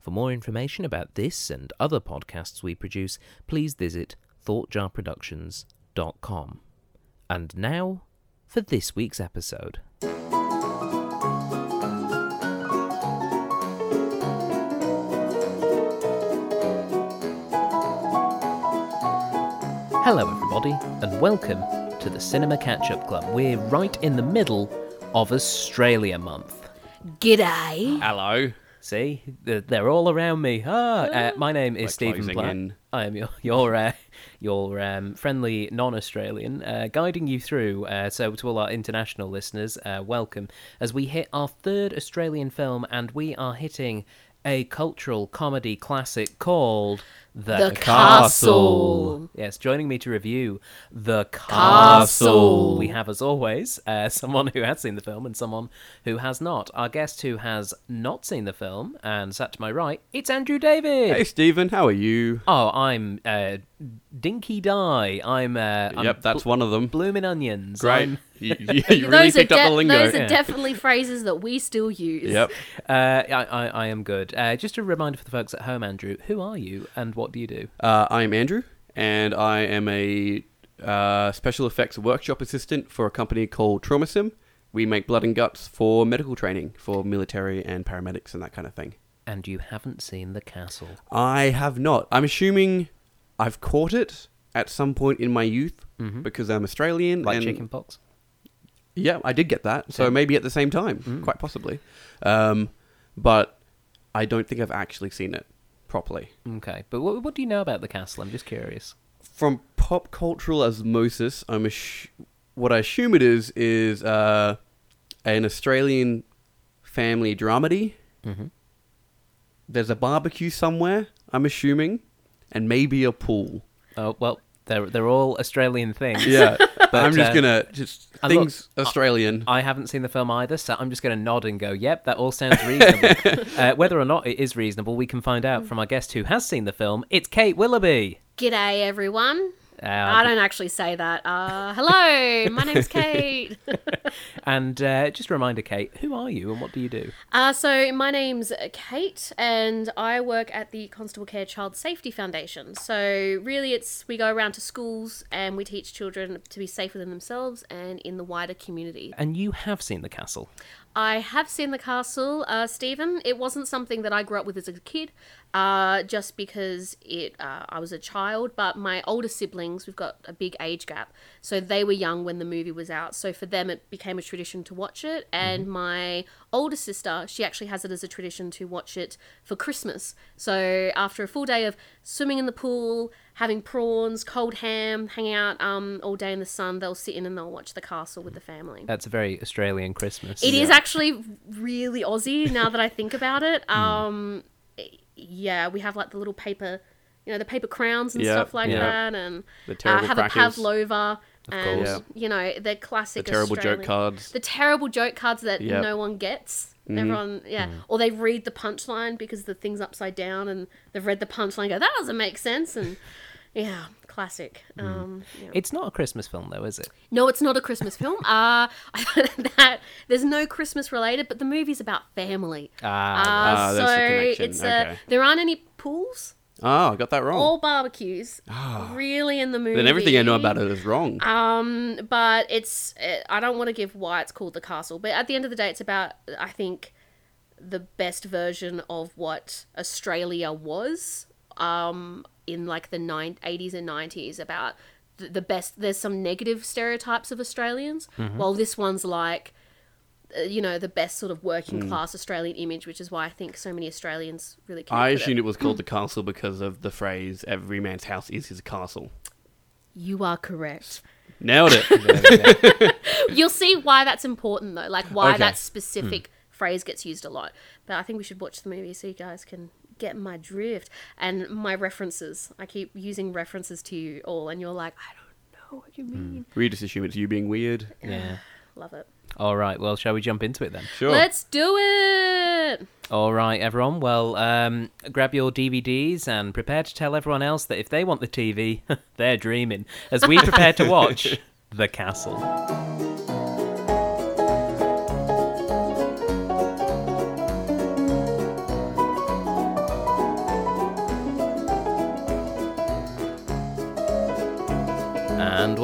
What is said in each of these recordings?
For more information about this and other podcasts we produce, please visit thoughtjarproductions.com. And now for this week's episode. Hello, everybody, and welcome to the Cinema Catch Up Club. We're right in the middle of Australia Month. G'day. Hello. See, they're, they're all around me. Ah, uh, my name is Like Stephen closing Platt. in. I am your your uh, your um, friendly non-Australian, uh, guiding you through. Uh, so, to all our international listeners, uh, welcome as we hit our third Australian film, and we are hitting a cultural comedy classic called The, The Castle. Yes, joining me to review The Castle. Castle. We have, as always, uh, someone who has seen the film and someone who has not. Our guest who has not seen the film and sat to my right, it's Andrew David. Hey Stephen, how are you? Oh, I'm uh, Dinky Die. I'm. Uh, I'm yep, that's one of them. Blooming onions. Great. I'm- You, you, you really those are, picked up the lingo. those Yeah. are definitely phrases that we still use. Yep. uh, I, I, I am good. Uh, just a reminder for the folks at home, Andrew. Who are you and what do you do? Uh, I'm Andrew, and I am a uh, special effects workshop assistant for a company called TraumaSim. We make blood and guts for medical training for military and paramedics and that kind of thing. And you haven't seen the castle. I have not. I'm assuming I've caught it at some point in my youth Mhm. because I'm Australian. Like and chicken pox. Yeah, I did get that. So Yeah. maybe at the same time, Mm. quite possibly. Um, but I don't think I've actually seen it properly. Okay, but what, what do you know about the castle? I'm just curious. From pop cultural osmosis, I'm ass- what I assume it is is uh, an Australian family dramedy. Mm-hmm. There's a barbecue somewhere, I'm assuming, and maybe a pool. Oh well, they're they're all Australian things. Yeah, But, I'm just uh, gonna just and look, things Australian. I haven't seen the film either, so I'm just going to nod and go, "Yep, that all sounds reasonable." uh, whether or not it is reasonable, we can find out from our guest who has seen the film. It's Kate Willoughby. G'day, everyone. Uh, I don't actually say that. Uh, hello, my name's Kate. And uh, just a reminder, Kate, who are you and what do you do? Uh, so my name's Kate, and I work at the Constable Care Child Safety Foundation. So really, it's we go around to schools and we teach children to be safe within themselves and in the wider community. And you have seen the castle. I have seen the castle, uh, Stephen. It wasn't something that I grew up with as a kid, uh, just because it uh, I was a child. But my older siblings, we've got a big age gap, so they were young when the movie was out. So for them, it became a tradition to watch it. And my older sister, she actually has it as a tradition to watch it for Christmas. So after a full day of swimming in the pool, having prawns, cold ham, hanging out um, all day in the sun, they'll sit in and they'll watch the castle with the family. That's a very Australian Christmas. It is actually really Aussie now that I think about it. Hmm. Um, yeah, we have like the little paper, you know, the paper crowns and Yeah, stuff like yeah. that, and The uh, terrible have crackers. a pavlova, and course. you know the The classic terrible Australian- joke cards. the terrible joke cards that Yep. no one gets. Mm-hmm. Everyone, yeah, or they read the punchline because the thing's upside down, and they've read the punchline, and go that doesn't make sense, and yeah, classic. Mm. Um, yeah. It's not a Christmas film, though, is it? No, it's not a Christmas film. Uh, that there's no Christmas related, but the movie's about family. Ah, Uh, Ah, so that's the it's uh, Okay. there aren't any pools, Oh, I got that wrong. all barbecues. really in the movie. then everything I know about it is wrong. Um, but it's uh, I don't want to give why it's called the castle, but at the end of the day, it's about I think the best version of what Australia was. Um, in like the nine, 80s and 90s about the, the best there's some negative stereotypes of Australians while this one's like uh, you know the best sort of working class Australian image which is why I think so many Australians really connect I with assumed it. it was called the castle because of the phrase "every man's house is his castle." you are correct Nailed it. You'll see why that's important though, like why Okay. that specific phrase gets used a lot. But I think we should watch the movie so you guys can get my drift. And my references, I keep using references to you all, and you're like, I don't know what you mean. We just assume it's you being weird. Yeah. Love it. All right. Well, shall we jump into it then? Sure. Let's do it. All right, everyone. Well, um, grab your DVDs and prepare to tell everyone else that if they want the TV, they're dreaming. As we prepare to watch The Castle.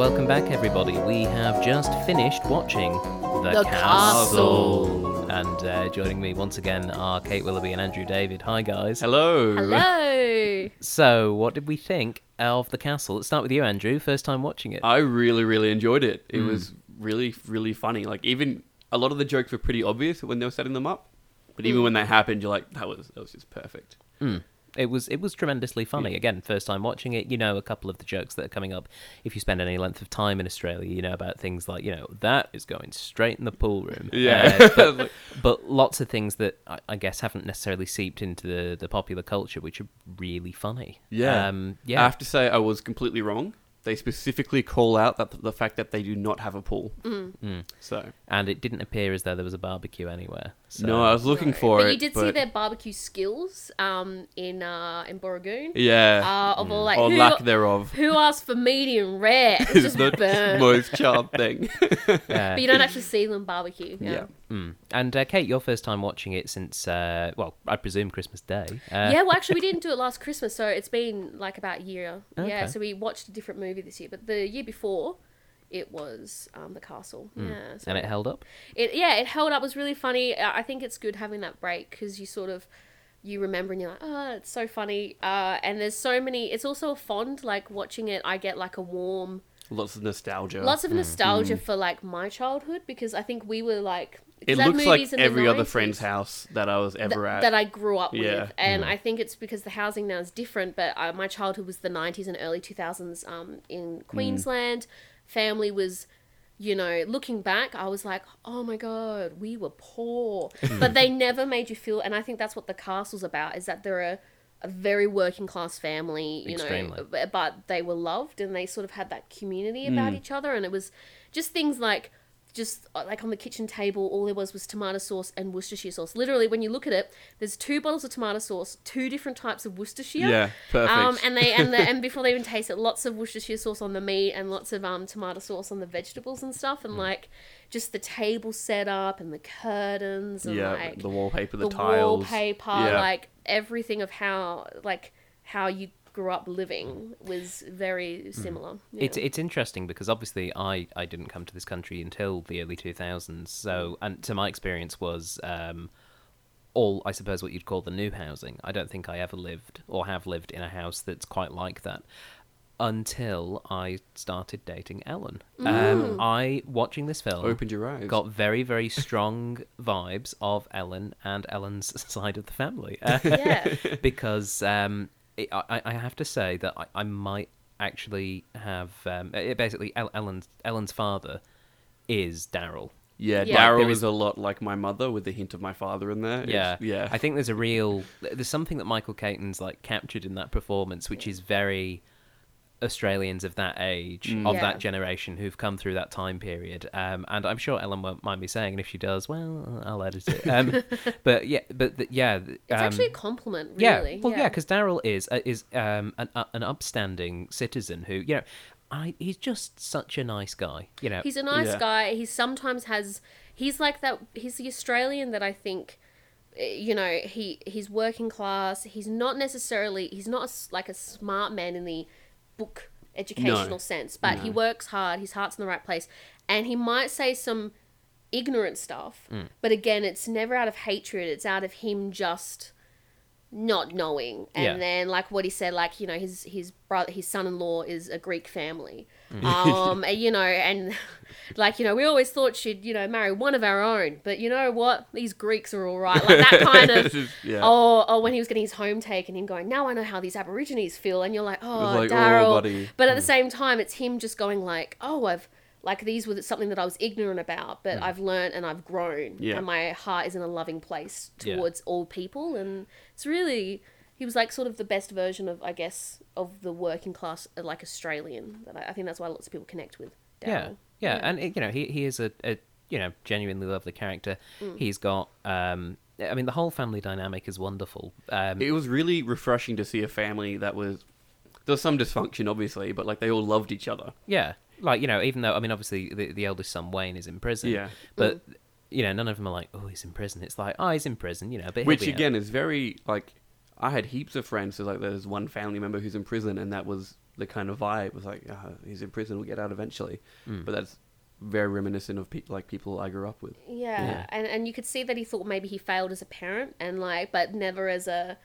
Welcome back, everybody. We have just finished watching The, The Castle. And uh, joining me once again are Kate Willoughby and Andrew David. Hi, guys. Hello. Hello. So, what did we think of The Castle? Let's start with you, Andrew. First time watching it. I really, really enjoyed it. Hmm. It was really, really funny. Like even a lot of the jokes were pretty obvious when they were setting them up, but even when they happened, you're like, that was that was just perfect. It was it was tremendously funny. Again, first time watching it, you know a couple of the jokes that are coming up. If you spend any length of time in Australia, you know about things like you know that is going straight in the pool room. Yeah. Uh, but, but lots of things that I, I guess haven't necessarily seeped into the, the popular culture, which are really funny. Yeah. um, I have to say, I was completely wrong. They specifically call out that the fact that they do not have a pool. Mm. So and it didn't appear as though there was a barbecue anywhere. So. no, I was looking No. for but it. you did see their barbecue skills um, in uh, in Bonnie Doon. yeah, Uh, of all like or who, lack thereof. who asked for medium rare? It's just the burnt. most charmed thing. Yeah. But you don't actually see them barbecue. Yeah. yeah. Mm. And uh, Kate, your first time watching it since uh, well, I presume Christmas Day. Uh, yeah, well, actually, we didn't do it last Christmas, so it's been like about a year. Okay. Yeah, so we watched a different movie this year, but the year before, it was um, the Castle. Yeah, so Hmm. and it held up. it yeah, it held up. It was really funny. I I think it's good having that break because you sort of you remember and you're like, oh, it's so funny. Uh, and there's so many. It's also a fond. Like watching it, I get like a warm, Lots of nostalgia. lots of nostalgia for like my childhood because I think we were like. 'Cause it that looks like movie's in every other friend's house that I was ever th- at. that I grew up Yeah. with, and I think it's because the housing now is different. But uh, my childhood was the '90s and early 2000s um, in Queensland. Family was, you know, looking back, I was like, oh my god, we were poor, but they never made you feel. And I think that's what the castle's about: is that they're a, a very working class family, you Extremely. know, but they were loved and they sort of had that community about each other, and it was just things like just uh, like on the kitchen table, all there was was tomato sauce and Worcestershire sauce. Literally, when you look at it, there's two bottles of tomato sauce, two different types of Worcestershire. Yeah, perfect. Um, and they and the, and before they even taste it, lots of Worcestershire sauce on the meat and lots of um tomato sauce on the vegetables and stuff, Mm. and like just the table setup and the curtains and yeah, like the wallpaper, the, the tiles, wallpaper, Yeah. like everything of how like how you grew up living was very similar. Yeah. It's it's interesting because obviously I, I didn't come to this country until the early two thousands. So and to my experience was um, all I suppose what you'd call the new housing. I don't think I ever lived or have lived in a house that's quite like that until I started dating Ellen. Um, I watching this film Opened your eyes. got very very strong vibes of Ellen and Ellen's side of the family. Uh, yeah. because um, it, I, I have to say that I, I might actually have um, it basically Ellen's Ellen's father is Daryl. Yeah, Yeah. Daryl There is is- a lot like my mother with the hint of my father in there. It's- Yeah, yeah. I think there's a real there's something that Michael Caton's like captured in that performance, which is very Australians of that age, of Yeah. that generation, who've come through that time period. Um, and I'm sure Ellen won't mind me saying, and if she does, well, I'll edit it. Um, but yeah, but the, yeah, th- It's um, actually a compliment, really. Yeah, really. well, yeah, because Daryl is uh, is um, an uh, an upstanding citizen who you know, I he's just such a nice guy. You know, He's a nice Yeah. guy. He sometimes has. He's like that. He's the Australian that I think. eh, You know, he he's working class. He's not necessarily. He's not a s like a smart man in the book educational sense, but he works hard. His heart's in the right place, and he might say some ignorant stuff. Mm. But again, it's never out of hatred. It's out of him just not knowing. And Yeah. then like what he said, like, you know, his his brother his son in law is a Greek family. Mm. Um and, you know, and like, you know, we always thought she'd, you know, marry one of our own. But you know what? These Greeks are all right. Like that kind of Yeah. Oh, oh, when he was getting his home taken, him going, now I know how these Aborigines feel, and you're like, oh, like, oh, Daryl. buddy. but at the same time, it's him just going like, oh, I've like these were something that I was ignorant about, but I've learned and I've grown, Yeah. and my heart is in a loving place Yeah. towards all people, and it's really he was like sort of the best version of I guess of the working class uh, like Australian. That I, I think that's why lots of people connect with. Yeah, Daryl. yeah, and it- you know he he is a, a you know genuinely lovely character. Mm. He's got um, I mean the whole family dynamic is wonderful. Um, It was really refreshing to see a family that was. There was some dysfunction, obviously, but like they all loved each other. yeah, like you know even though I mean obviously the the eldest son Wayne is in prison. Yeah. but. You know, none of them are like, "Oh, he's in prison." It's like, "Oh, he's in prison," you know. But Which be out. again is very like. I had heaps of friends. So like, there's one family member who's in prison, and that was the kind of vibe. It was like, uh, he's in prison, we'll get out eventually. Mm. But that's very reminiscent of pe- like people I grew up with. Yeah. Yeah. and and you could see that he thought maybe he failed as a parent, and like, but never as a.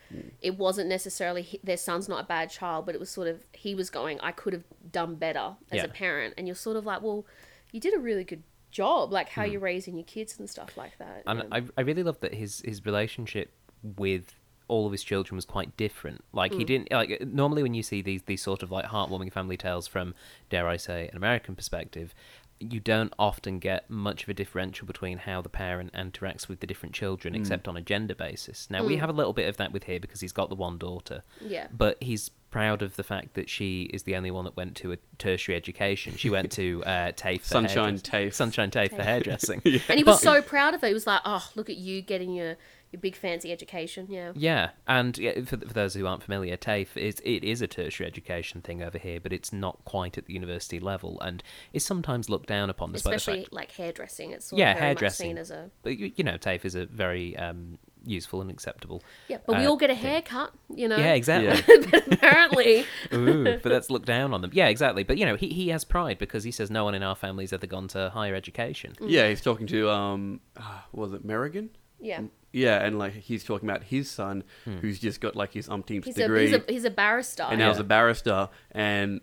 It wasn't necessarily he, their son's not a bad child, but it was sort of he was going. I could have done better as Yeah. a parent, and you're sort of like, well, you did a really good job, like how you're raising your kids and stuff like that. and yeah. I, I really love that his his relationship with all of his children was quite different. Like Mm. he didn't like normally when you see these these sort of like heartwarming family tales from dare I say an American perspective, you don't often get much of a differential between how the parent interacts with the different children, except on a gender basis. Now we have a little bit of that with here because he's got the one daughter, yeah. but he's proud of the fact that she is the only one that went to a tertiary education. She went to uh, TAFE for Sunshine TAFE. Sunshine TAFE for hairdressing. And he was But- so proud of her. He was like, "Oh, look at you getting your your big fancy education." Yeah. Yeah, and yeah, for, for those who aren't familiar, TAFE is it is a tertiary education thing over here, but it's not quite at the university level, and is sometimes looked down upon. Despite the Especially fact, like hairdressing. It's sort Yeah, of very much hairdressing. seen as a but you, you know, TAFE is a very um, useful and acceptable. yeah. But we uh, all get a haircut, you know. Yeah, exactly. Yeah. but apparently, Ooh, but that's looked down on them. Yeah, exactly. But you know, he he has pride because he says no one in our family's ever gone to higher education. Yeah, he's talking to um, ah, was it Merrigan? yeah. Yeah, and like he's talking about his son, hmm. who's just got like his umpteenth He's a, degree, he's a he's a barrister. and now is Yeah. a barrister, and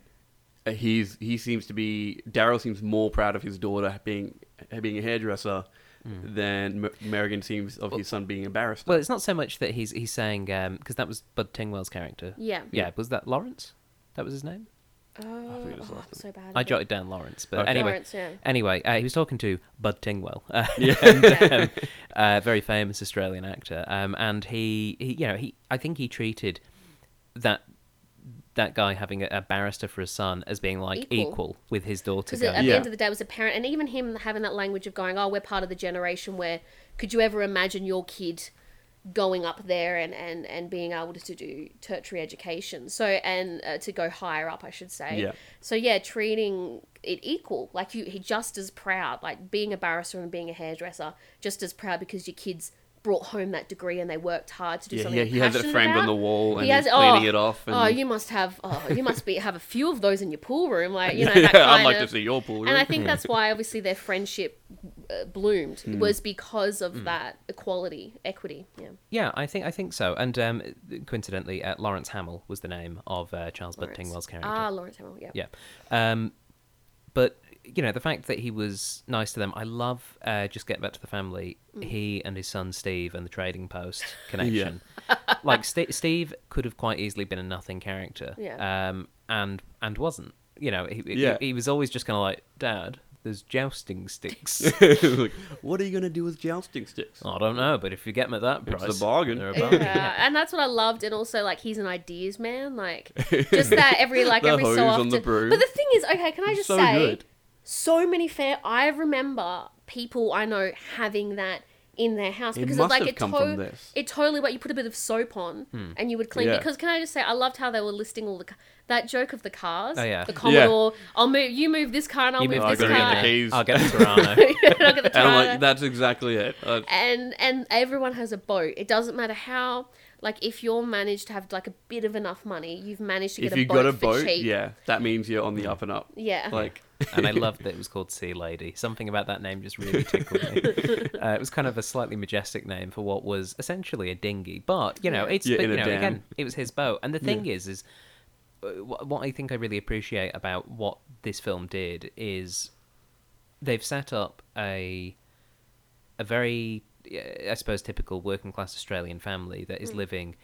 uh, he's he seems to be Daryl seems more proud of his daughter being being a hairdresser hmm. than M- Merrigan seems of his son being a barrister. Well, it's not so much that he's he's saying um, because that was Bud Tingwell's character. Yeah. Yeah, was that Lawrence? That was his name. Oh, forget oh, I'm so bad. I jotted down Lawrence, but Okay. anyway. Lawrence, yeah. Anyway, uh, he was talking to Bud Tingwell, uh, Yeah. and, um, uh, very famous Australian actor, um, and he, he, you know, he, I think he treated that that guy having a, a barrister for a son as being like Equal. equal, with his daughter. Because at Going, the end of the day, it was a parent, and even him having that language of going, "Oh, we're part of the generation where could you ever imagine your kid going up there and and and being able to do tertiary education? So and uh, to go higher up, I should say. Yeah. So yeah, treating it equal, like you, he just as proud, like being a barrister and being a hairdresser, just as proud because your kids brought home that degree and they worked hard to do yeah, something. yeah, he has it passionate framed on the wall and He has he's it- cleaning oh, it off. And, Oh, you must have. Oh, you must be have a few of those in your pool room, like you know. yeah, that kind I'd like of, to see your pool room. and I think that's why, obviously, their friendship uh, bloomed Hmm. was because of that equality, equity. Yeah. yeah, I think I think so. And um, coincidentally, uh, Lawrence Hammill was the name of uh, Charles Bud Lawrence. Tingwell's character. Ah, Lawrence Hammill. Yeah. Yeah. Um, but you know the fact that he was nice to them. I love. Uh, just get back to the family. Mm. He and his son Steve and the Trading Post connection. like St- Steve could have quite easily been a nothing character. Yeah. Um, and and wasn't. You know, he, Yeah. he, he was always just kind of like, Dad, there's jousting sticks. Like, what are you gonna do with jousting sticks? I don't know, but if you get them at that It's a price, bargain. a bargain. Yeah, and that's what I loved, and also like he's an ideas man, like just that every like every hose so on often. the broom. But the thing is, okay, can I just So say, good. So many fair. I remember people I know having that in their house It because must it's like have it, come to- from this. it totally what you put a bit of soap on and you would clean Yeah. because can I just say I loved how they were listing all the ca- that joke of the cars Oh, yeah. the Commodore I'll move you move this car and I'll You move move this gotta car get the keys. I'll get a Torana. I'll get the And I'm like, that's exactly it. Uh, and and everyone has a boat. It doesn't matter how like if you're managed to have like a bit of enough money, you've managed to get if a you boat got a for boat, cheap. yeah, that means you're on the up and up. Yeah. Like, and I loved that it was called Sea Lady. Something about that name just really tickled me. Uh, it was kind of a slightly majestic name for what was essentially a dinghy, but you know, it's Yeah, but, you know dam. again, it was his boat. And the thing is, is uh, what I think I really appreciate about what this film did is they've set up a a very, I suppose, typical working class Australian family that is living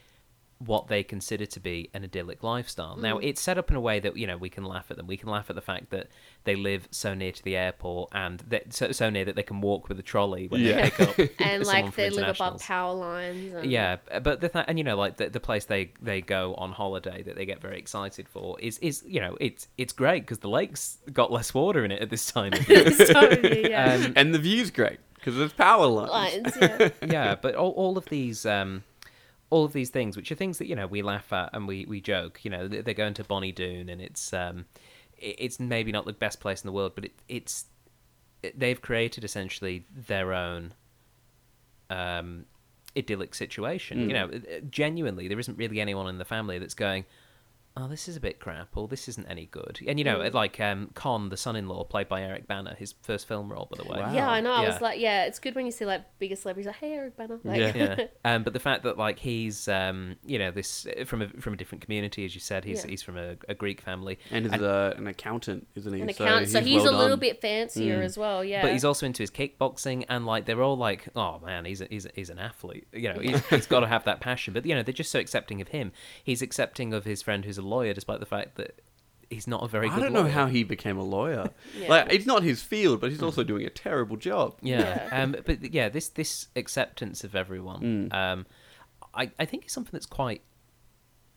what they consider to be an idyllic lifestyle. Mm. Now, it's set up in a way that you know we can laugh at them. We can laugh at the fact that they live so near to the airport and that so, so near that they can walk with a trolley when Yeah. they pick up and like they live above power lines. And... Yeah, but the th- and you know like the, the place they they go on holiday that they get very excited for is is you know it's it's great because the lake's got less water in it at this time. of year. totally, yeah. um, and the view's great because there's power lines. Lines, yeah. yeah, but all, all of these, um, all of these things, which are things that you know we laugh at and we, we joke. You know, they- they're going to Bonnie Doon, and it's um, it's maybe not the best place in the world, but it, it's they've created essentially their own um, idyllic situation. You know, uh, genuinely, there isn't really anyone in the family that's going. Oh, this is a bit crap, or this isn't any good. And you know, like um, Con, the son-in-law, played by Eric Bana, his first film role, by the way. Wow. yeah, I know. I was like, yeah, it's good when you see like bigger celebrities like, hey, Eric Bana. Like, Yeah. yeah. Um, but the fact that like he's um, you know this from a from a different community, as you said, he's Yeah. he's from a, a Greek family, and he's uh, an accountant, isn't he? an account. So he's, well a little done. bit fancier as well. Yeah. but he's also into his kickboxing, and like they're all like, oh man, he's a, he's a, he's an athlete, you know, he's, he's got to have that passion. But you know, they're just so accepting of him. He's accepting of his friend who's a lawyer, despite the fact that he's not a very I good. don't know lawyer. how he became a lawyer. Yeah. Like it's not his field, but he's also doing a terrible job. Yeah. Yeah. Um, but yeah, this this acceptance of everyone, um, I I think is something that's quite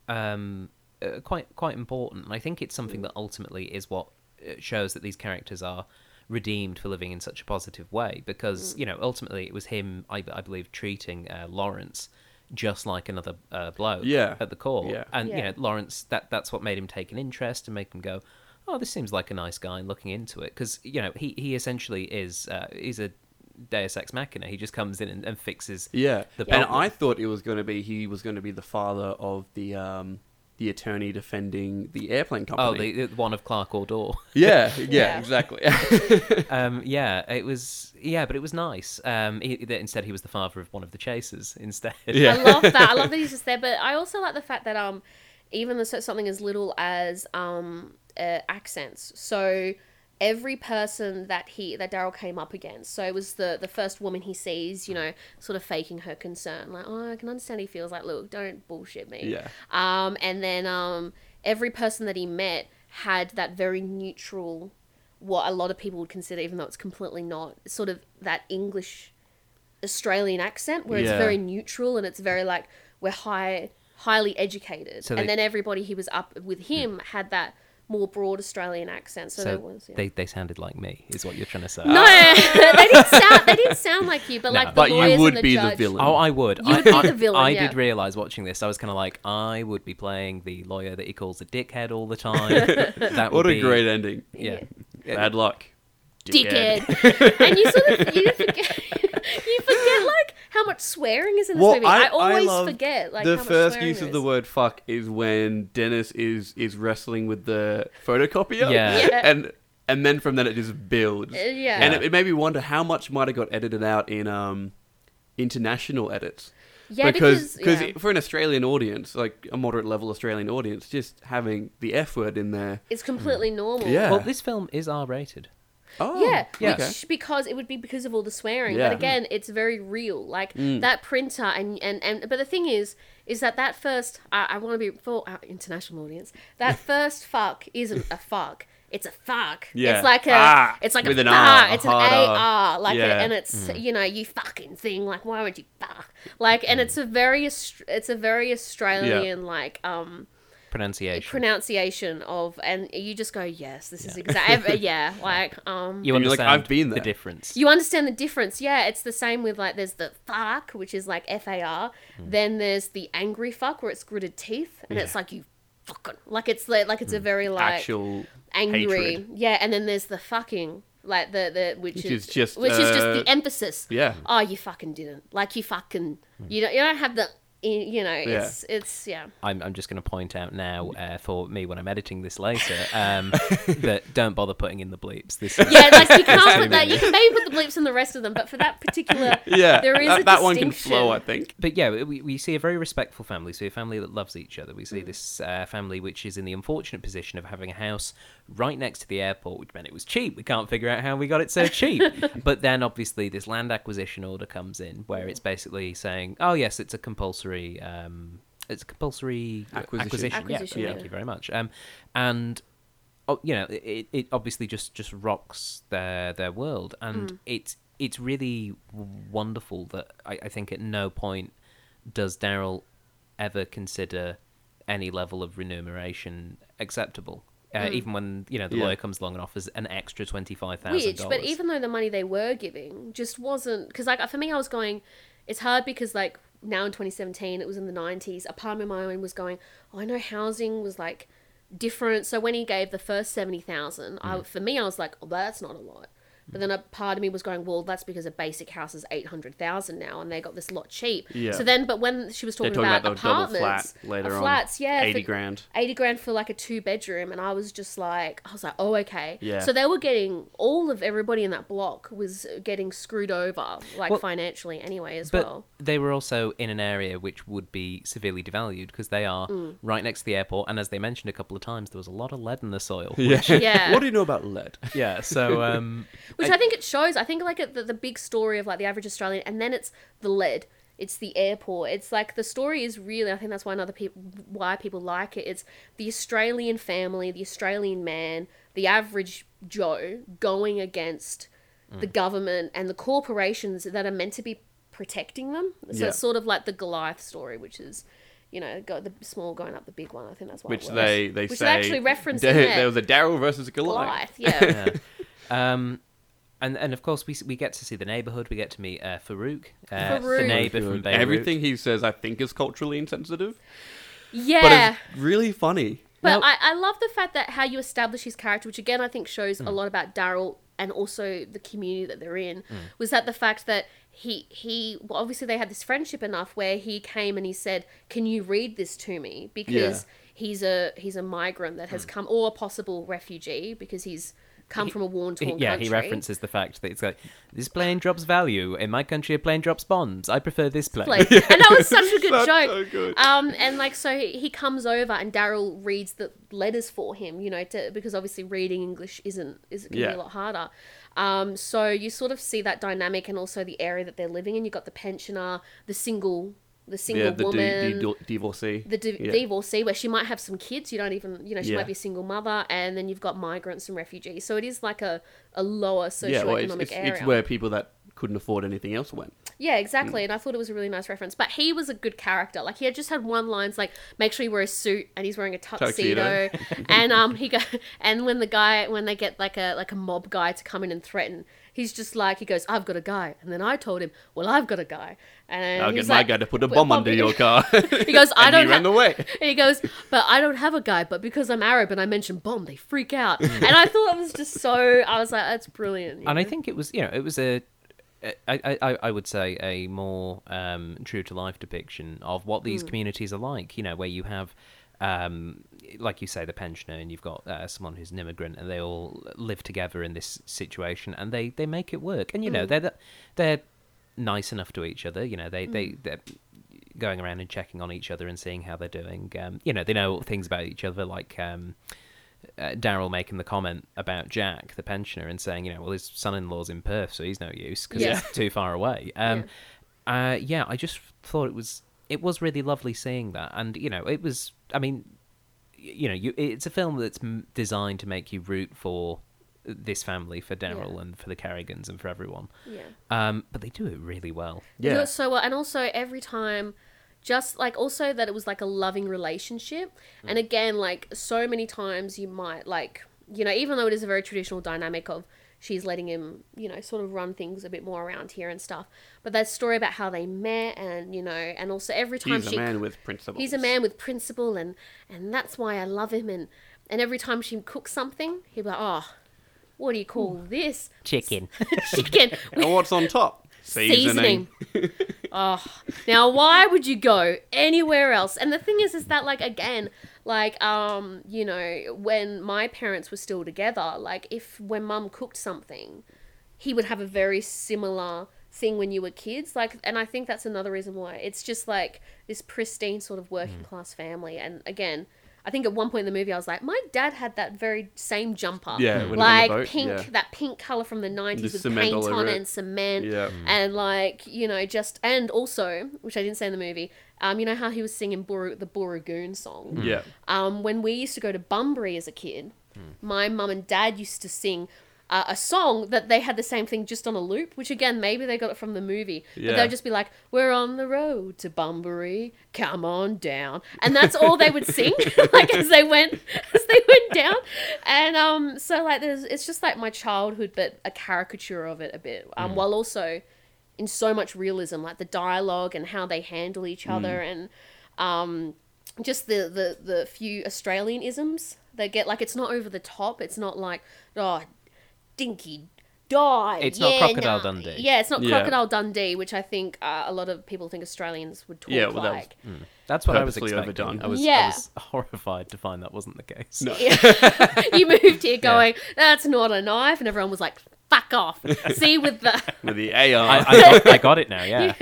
um uh, quite quite important, and I think it's something that ultimately is what uh, shows that these characters are redeemed for living in such a positive way because you know ultimately it was him I, I believe treating uh, Lawrence just like another uh, bloke Yeah. at the core Yeah. and you Yeah. know Lawrence that that's what made him take an interest and make him go oh this seems like a nice guy and looking into it because you know he he essentially is uh, he's a Deus Ex Machina he just comes in and, and fixes Yeah, The and. I thought it was going to be he was going to be the father of the um the attorney defending the airplane oh company. the, the one of Clark Ordor yeah, yeah, Yeah. exactly. um, yeah, it was. Yeah, but it was nice. Um, he, that instead, he was the father of one of the chasers. Instead, Yeah. I love that. I love that he's just there. But I also like the fact that um, even the, something as little as um uh, accents. So every person that he that Daryl came up against. So it was the the first woman he sees, you know, sort of faking her concern, like, oh, I can understand he feels like, look, don't bullshit me. Yeah. Um, and then um, every person that he met had that very neutral, what a lot of people would consider, even though it's completely not, sort of that English Australian accent where it's very neutral and it's very like we're high, highly educated. So they... and then everybody he was up with him had that more broad Australian accent. So, so there was. Yeah. they they sounded like me, is what you're trying to say. no, they didn't sound. They didn't sound like you, but No. like the But you would and the be the villain. Oh, I would. You I, would be the villain, I yeah. did realize watching this. I was kind of like, I would be playing the lawyer that he calls a dickhead all the time. that would what a be, great ending. yeah. Bad luck, dickhead. and you sort of you forget you forget like how much swearing is in this Well, movie. I, always love forget like the how much first swearing use there of the word "fuck" is when Dennis is is wrestling with the photocopier. Yeah. Yeah. and and then from then it just builds. Uh, yeah. and it, it made me wonder how much might have got edited out in um international edits. Yeah, because because, yeah. for an Australian audience, like a moderate level Australian audience, just having the F word in there. it's completely normal. Yeah. Well, this film is R rated. Oh, Yeah, Yeah. which because it would be because of all the swearing. Yeah. But again, it's very real. Like Mm. that printer and, and and but the thing is is that that first I, I want to be for our international audience. That first fuck isn't a fuck. It's a fuck. Yeah. It's like a Ah, it's like a an fuck. R, it's an hard A R. R like Yeah. a, and it's you know you fucking thing like why would you fuck like and it's a very it's a very Australian like um Pronunciation. pronunciation of and you just go yes this is exactly yeah like um you And you're like, understand "I've been the difference. you understand the difference. Yeah, it's the same with like there's the fuck, which is like F A R. Then there's the angry fuck, where it's gritted teeth, and it's like you fucking like it's like, like it's a very like actual angry. hatred. Yeah, and then there's the fucking like the the which, Which is, is just, which is just uh, the emphasis. Yeah. Oh, you fucking didn't. Like you fucking you don't you don't have the you know it's it's yeah. I'm, I'm just going to point out now uh, for me when I'm editing this later um, that don't bother putting in the bleeps. This is, Yeah, like you can't put that. You can maybe put the bleeps in the rest of them, but for that particular, Yeah, there is that, a that one can flow, I think. but yeah, we, we see a very respectful family. So a family that loves each other. We Mm. see this uh, family which is in the unfortunate position of having a house right next to the airport, which meant it was cheap. We can't figure out how we got it so cheap. but then obviously this land acquisition order comes in where it's basically saying, oh yes, it's a compulsory. Um, it's compulsory Acquisition. acquisition. Acquisition, yeah, yeah. thank you very much. Um, and oh, you know, it, it obviously just just rocks their their world, and it's it's really wonderful that I, I think at no point does Daryl ever consider any level of remuneration acceptable. Uh, Even when you know the Yeah. lawyer comes along and offers an extra twenty five thousand Which, but even though the money they were giving just wasn't because like for me, I was going. It's hard because like now in 2017, it was in the 90s. A part of my mind was going, oh, I know housing was like different. So when he gave the first 70,000, Mm. I for me, I was like, oh, that's not a lot. But then a part of me was going, well, that's because a basic house is eight hundred thousand now, and they got this lot cheap. Yeah. So then, but when she was talking, talking about, about the apartments, flat later uh, on. flats, yeah, eighty grand. 80 grand for like a two bedroom and i was just like i was like oh okay Yeah. so they were getting all of everybody in that block was getting screwed over like Well, financially anyway as But well they were also in an area which would be severely devalued because they are Mm. right next to the airport, and as they mentioned a couple of times, there was a lot of lead in the soil. Yeah. Yeah. what do you know about lead? yeah. So um, which I, think it shows i think like it, the, the big story of like the average australian and then it's the lead it's the airport it's like the story is really i think that's why another people why people like it it's the australian family the australian man the average joe going against the government and the corporations that are meant to be protecting them so Yeah. it's sort of like the goliath story which is you know, go the small going up the big one. I think that's why. Which it they they which say they actually reference there, there. was a Daryl versus a Goliath. Goliath, yeah. yeah. Um, and and of course we we get to see the neighborhood. We get to meet uh, Farouk, uh, Farouk. the neighbor from Beirut. Everything he says, I think, is culturally insensitive, yeah. but it's really funny. But Now- I, I love the fact that how you establish his character, which again I think shows Hmm. a lot about Daryl and also the community that they're in, Hmm. was that the fact that he he well, obviously they had this friendship enough where he came and he said, "Can you read this to me?" Because he's a he's a migrant that has come or a possible refugee because he's come from a war torn yeah, country. he references the fact that it's like this plane drops value in my country. A plane drops bombs. I prefer this plane. Like, and that was such a good That's joke. so good. Um, and like so he, he comes over and Daryl reads the letters for him, you know, to, because obviously reading English isn't is can be Yeah. a lot harder. Um, so you sort of see that dynamic and also the area that they're living in. You've got the pensioner, the single, the single Yeah, the woman. di- di- divorcee. the di- Yeah. divorcee where she might have some kids you don't even you know she Yeah. might be a single mother and then you've got migrants and refugees so it is like a, a lower socioeconomic yeah, well, it's, it's, area it's where people that couldn't afford anything else went. yeah, Mm. exactly. And I thought it was a really nice reference. But he was a good character. Like he had just had one lines like make sure you wear a suit and he's wearing a tuxedo. Tuxedo. and um he go and when the guy when they get like a like a mob guy to come in and threaten, he's just like he goes, I've got a guy. And then I told him, Well, I've got a guy. And I'll he's get my like- guy to put a "Put bomb under your car. He goes, I don't he ran away. and he goes, but I don't have a guy, but because I'm Arab and I mentioned bomb, they freak out. and I thought it was just so I was like, that's brilliant. you and I think it was you know it was a I, I, I would say a more um, true to life depiction of what these communities are like. You know, where you have, um, like you say, the pensioner, and you've got uh, someone who's an immigrant, and they all live together in this situation, and they, they make it work. And you know, they're the- they're nice enough to each other. You know, they Hmm. they they're going around and checking on each other and seeing how they're doing. Um, you know, they know things about each other, like. Um, uh, Daryl making the comment about Jack, the pensioner, and saying, you know, well, his son-in-law's in Perth, so he's no use because Yeah. he's too far away. Um, yeah. Uh, yeah, I just thought it was it was really lovely seeing that, and you know, it was. I mean, you know, you, it's a film that's designed to make you root for this family, for Daryl Yeah. and for the Kerrigans and for everyone. Yeah. Um, but they do it really well. They do Yeah. it so well, and also every time, just like also that it was like a loving relationship, and again, like so many times you might like you know even though it is a very traditional dynamic of she's letting him you know sort of run things a bit more around here and stuff, but that story about how they met and you know and also every time He's a man with principle. he's a man with principle and and that's why I love him and and every time she cooks something he'd be like oh what do you call hmm. this Chicken. chicken And what's on top? seasoning. oh, now why would you go anywhere else? And the thing is, is that like again, like um, you know, when my parents were still together, like if when mum cooked something, he would have a very similar thing when you were kids. Like, and I think that's another reason why it's just like this pristine sort of working class family. And again. I think at one point in the movie, I was like, my dad had that very same jumper. Yeah, when he was on the like boat, pink, yeah. that pink color from the nineties The with paint on it it. and cement. Yeah. and like you know, just and also, which I didn't say in the movie, um, you know how he was singing Buru, the Bonnie Doon song. Yeah. Um, when we used to go to Bunbury as a kid, my mum and dad used to sing. Uh, a song that they had the same thing just on a loop, which again maybe they got it from the movie. But Yeah. they'd just be like, "We're on the road to Bunbury, come on down," and that's all they would sing, like as they went as they went down. And um, so like there's it's just like my childhood, but a caricature of it a bit, um, while also in so much realism, like the dialogue and how they handle each other, and um, just the the the few Australian isms they get. Like it's not over the top. It's not like oh, dinky. Die. It's not Crocodile nah." Dundee. Yeah, it's not Yeah. Crocodile Dundee, which I think uh, a lot of people think Australians would talk Yeah, well, that was- like. That's what I was expecting. overdone. I was, I was horrified to find that wasn't the case. No. you moved here going, that's not a knife, and everyone was like, fuck off. See, with the. With the AR. I, I, got, I got it now, yeah.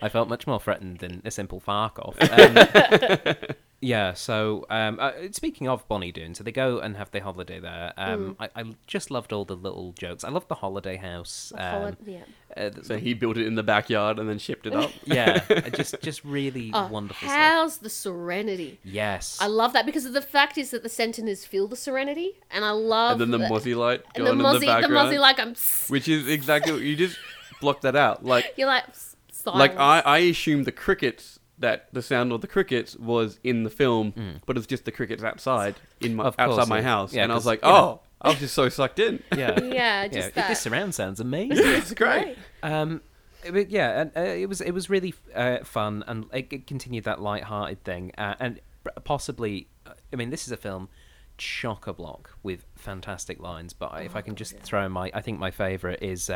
I felt much more threatened than a simple fark off. Um, yeah, so um, uh, speaking of Bonnie Doon, so they go and have their holiday there. Um, I, I just loved all the little jokes. I loved the holiday house. Um, Holi- yeah. uh, th- so he built it in the backyard and then shipped it up. yeah, uh, just just really Oh, wonderful stuff. how's the serenity? Yes. I love that because the fact is that the Sentinels feel the serenity, and I love. and then the that- mozzie light going the in mozzie, the the background. mozzie, like I'm. which is exactly what you just blocked that out. Like You're like silence. like I, I assumed the crickets that the sound of the crickets was in the film, but it's just the crickets outside in my. Course, outside my house, Yeah, and I was like, you know- oh, I was just so sucked in. yeah. Yeah, yeah. just it- that. This surround sounds amazing. it's great. Um, but yeah, and uh, it was it was really uh, fun, and it, it continued that light-hearted thing, uh, and possibly, uh, I mean, this is a film chock a block with fantastic lines. But if I can just throw in my, I think my favorite is.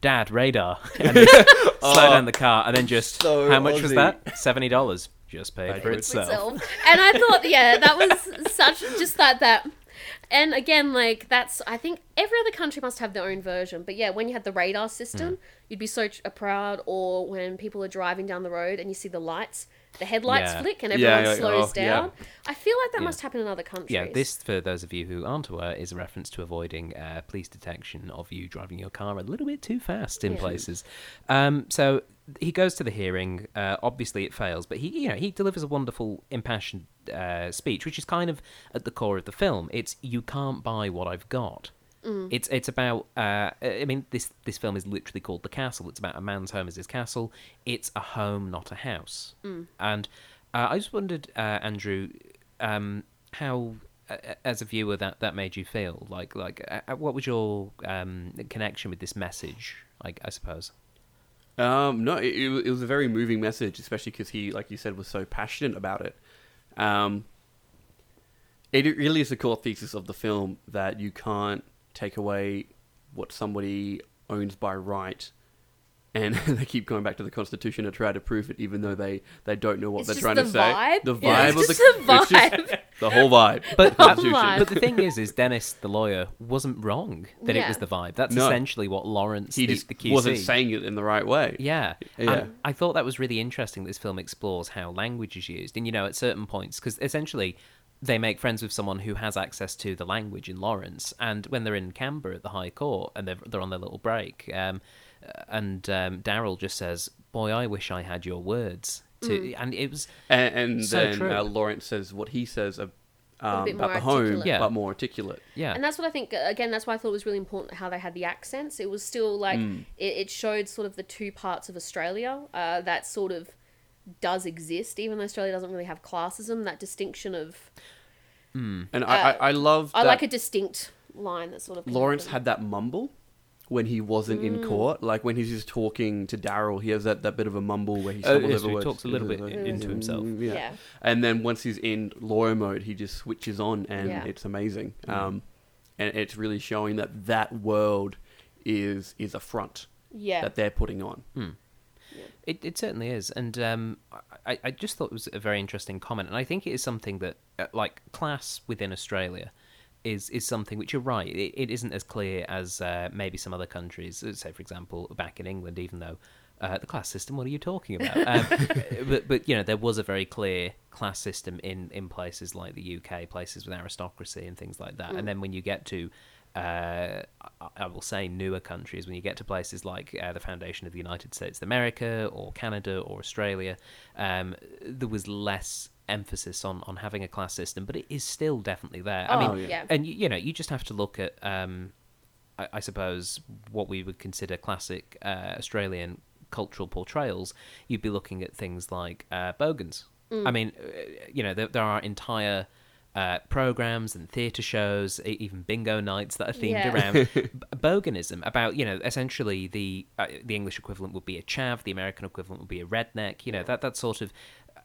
Dad, radar, and just slow down the car, and then just so how much was that? Seventy dollars, just paid Paid for for itself. And I thought, yeah, that was such just that that. And again, like that's I think every other country must have their own version. But yeah, when you had the radar system, Hmm. you'd be so uh, proud. Or when people are driving down the road and you see the lights, the headlights Yeah. flick and everyone yeah, slows oh, yeah. down. I feel like that Yeah. must happen in other countries. Yeah, this, for those of you who aren't aware, is a reference to avoiding uh, police detection of you driving your car a little bit too fast in Yeah. places. Um, so he goes to the hearing. Uh, obviously, it fails, but he, you know, he delivers a wonderful, impassioned uh, speech, which is kind of at the core of the film. It's you can't buy what I've got. It's it's about. Uh, I mean, this this film is literally called The Castle. It's about a man's home as his castle. It's a home, not a house. And uh, I just wondered, uh, Andrew, um, how uh, as a viewer that that made you feel like like uh, what was your um, connection with this message? Like I suppose. Um, no, it, it it was a very moving message, especially because he, like you said, was so passionate about it. Um, it really is the core thesis of the film that you can't take away what somebody owns by right. And they keep going back to the Constitution to try to prove it, even though they, they don't know what It's they're just trying the to say. The vibe it's of just the, the it's just vibe. the whole vibe. But The whole vibe. But the thing is, is Dennis the lawyer wasn't wrong that it was the vibe. That's No. essentially what Lawrence He the, just the QC wasn't saying it in the right way. Yeah. Yeah. And I thought that was really interesting. This film explores how language is used. And, you know, at certain points, because essentially they make friends with someone who has access to the language in Lawrence. And when they're in Canberra at the High Court and they're, they're on their little break, um, and um, Daryl just says, Boy, I wish I had your words. To, And it was. And, and So then true. uh, Lawrence says what he says uh, um, bit about more the home. Yeah. but more articulate. Yeah. And that's what I think. Again, that's why I thought it was really important how they had the accents. It was still like Mm. it, it showed sort of the two parts of Australia uh, that sort of does exist, even though Australia doesn't really have classism. That distinction of And I, I, I love I that like a distinct line that sort of Lawrence had that mumble when he wasn't in Mm. court. Like when he's just talking to Daryl, he has that, that bit of a mumble where he Uh, yes, over he talks a little bit Like, into himself. "Mm, Yeah. Yeah. And then once he's in lawyer mode, he just switches on, and Yeah. it's amazing. Mm. Um, and it's really showing that that world is is a front yeah. that they're putting on. It, it certainly is, and um, I, I just thought it was a very interesting comment, and I think it is something that, uh, like class within Australia, is is something which you're right. It, it isn't as clear as uh, maybe some other countries. uh, Say, for example, back in England, even though Uh, the class system. What are you talking about? Um, but but you know there was a very clear class system in in places like the UK, places with aristocracy and things like that. And then when you get to uh, I- I will say newer countries, when you get to places like uh, the foundation of the United States of America or Canada or Australia, um, there was less emphasis on, on having a class system, but it is still definitely there. I Oh, mean, yeah. and you, you know, you just have to look at, um, I, I suppose, what we would consider classic uh, Australian cultural portrayals. You'd be looking at things like uh, Bogans. Mm. I mean, uh, you know, there, there are entire uh, programs and theatre shows, e- even bingo nights that are themed Yeah. around b- boganism. About you know, essentially the uh, the English equivalent would be a chav, the American equivalent would be a redneck. You know, that that sort of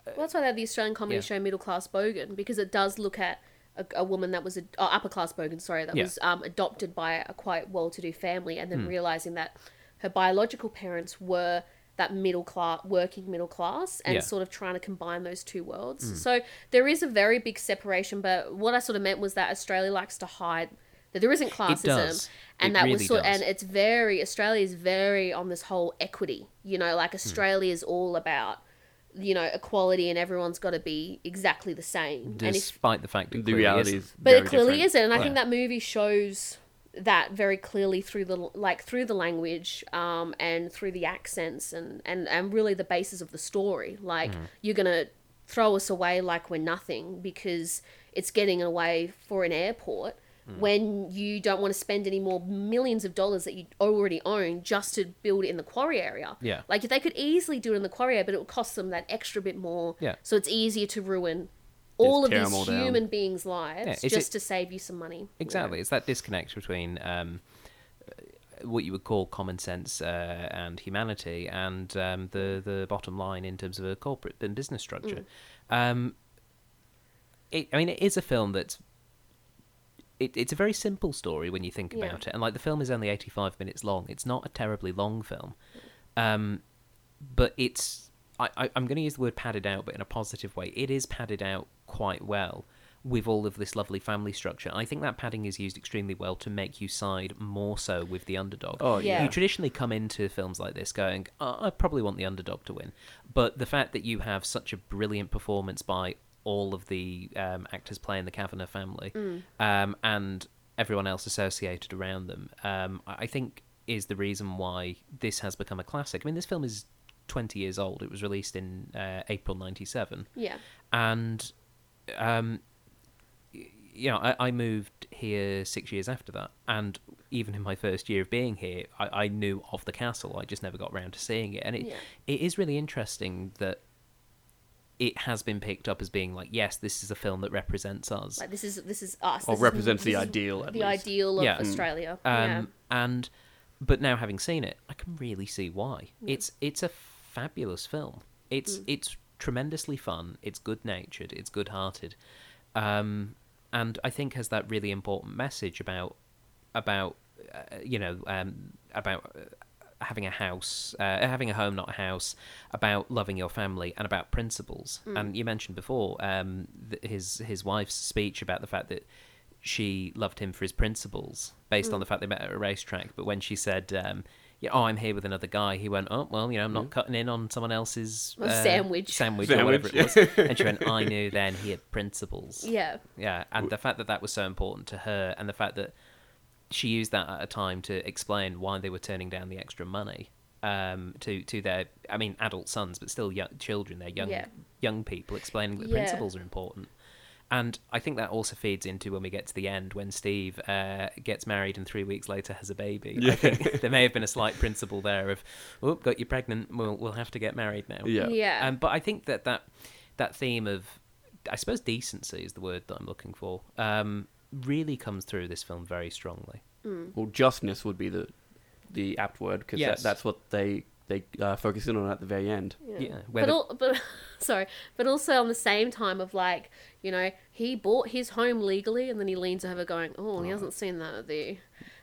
Well, that's why they have the Australian comedy Yeah. show Middle Class Bogan because it does look at a, a woman that was a oh, upper class Bogan, sorry, that Yeah. was um, adopted by a quite well-to-do family, and then Hmm. realizing that her biological parents were that middle class, working middle class, and Yeah. Hmm. sort of trying to combine those two worlds. So there is a very big separation. But what I sort of meant was that Australia likes to hide that there isn't classism, does. and It that really was sort, does. and it's very Australia is very on this whole equity. You know, Hmm. like Australia is all about you know equality and everyone's got to be exactly the same and if despite the fact that The clearly reality isn't. is but very it clearly different. isn't and i Yeah. think that movie shows that very clearly through the like through the language um and through the accents and and and really the basis of the story like Mm-hmm. you're gonna throw us away like we're nothing because it's getting away for an airport Mm. when you don't want to spend any more millions of dollars that you already own just to build it in the quarry area. Yeah. Like if they could easily do it in the quarry area, but it would cost them that extra bit more. Yeah. So it's easier to ruin all of tear these 'em all down. human beings' lives Yeah, just it- to save you some money. Exactly. It's that disconnect between um, uh, what you would call common sense uh, and humanity and um, the, the bottom line in terms of a corporate and business structure. Um, it, I mean, it is a film that's. It, it's a very simple story when you think Yeah. about it. And like the film is only 85 minutes long. It's not a terribly long film. Um, but it's. I, I, I'm going to use the word padded out, but in a positive way. It is padded out quite well with all of this lovely family structure. I think that padding is used extremely well to make you side more so with the underdog. Oh, Yeah. You traditionally come into films like this going, oh, I probably want the underdog to win. But the fact that you have such a brilliant performance by all of the um, actors playing the Kavanagh family um, and everyone else associated around them, um, I I think is the reason why this has become a classic. I mean, this film is 20 years old. It was released in uh, April 97 Yeah. and um, you know, I, I moved here six years after that, and even in my first year of being here, I, I knew of the castle. I just never got round to seeing it, and it Yeah. it is really interesting that it has been picked up as being like, yes, this is a film that represents us, Like this is this is us. Or This is- represents the this is ideal, at the least. ideal of Yeah. Mm. Australia. um, yeah. and but now having seen it, I can really see why. It's it's a fabulous film. It's Mm. it's tremendously fun. It's good natured. It's good hearted, um, and I think has that really important message about about uh, you know um, about. Uh, having a house, uh, having a home, not a house, about loving your family, and about principles. And you mentioned before um, th- his his wife's speech about the fact that she loved him for his principles, based on the fact they met at a racetrack. But when she said, um, "Yeah, oh, I'm here with another guy," he went, "Oh, well, you know, I'm not cutting in on someone else's A sandwich. sandwich, or whatever it was." And she went, "I knew then he had principles." yeah. Yeah, and the fact that that was so important to her, and the fact that she used that at a time to explain why they were turning down the extra money um, to to their, I mean, adult sons, but still young children. They're young Yeah. young people explaining that Yeah. principles are important. And I think that also feeds into when we get to the end when Steve uh, gets married and three weeks later has a baby. I think there may have been a slight principle there of, oh, got you pregnant, we'll, we'll have to get married now. Yeah. Yeah. Um, but I think that, that that theme of, I suppose, decency is the word that I'm looking for, um, really comes through this film very strongly. Well, justness would be the the apt word because Yes. that, that's what they they uh, focus in on at the very end. Yeah, But whether- all, but sorry, but also on the same time of like, you know, he bought his home legally, and then he leans over, going, "Oh, he hasn't seen the the,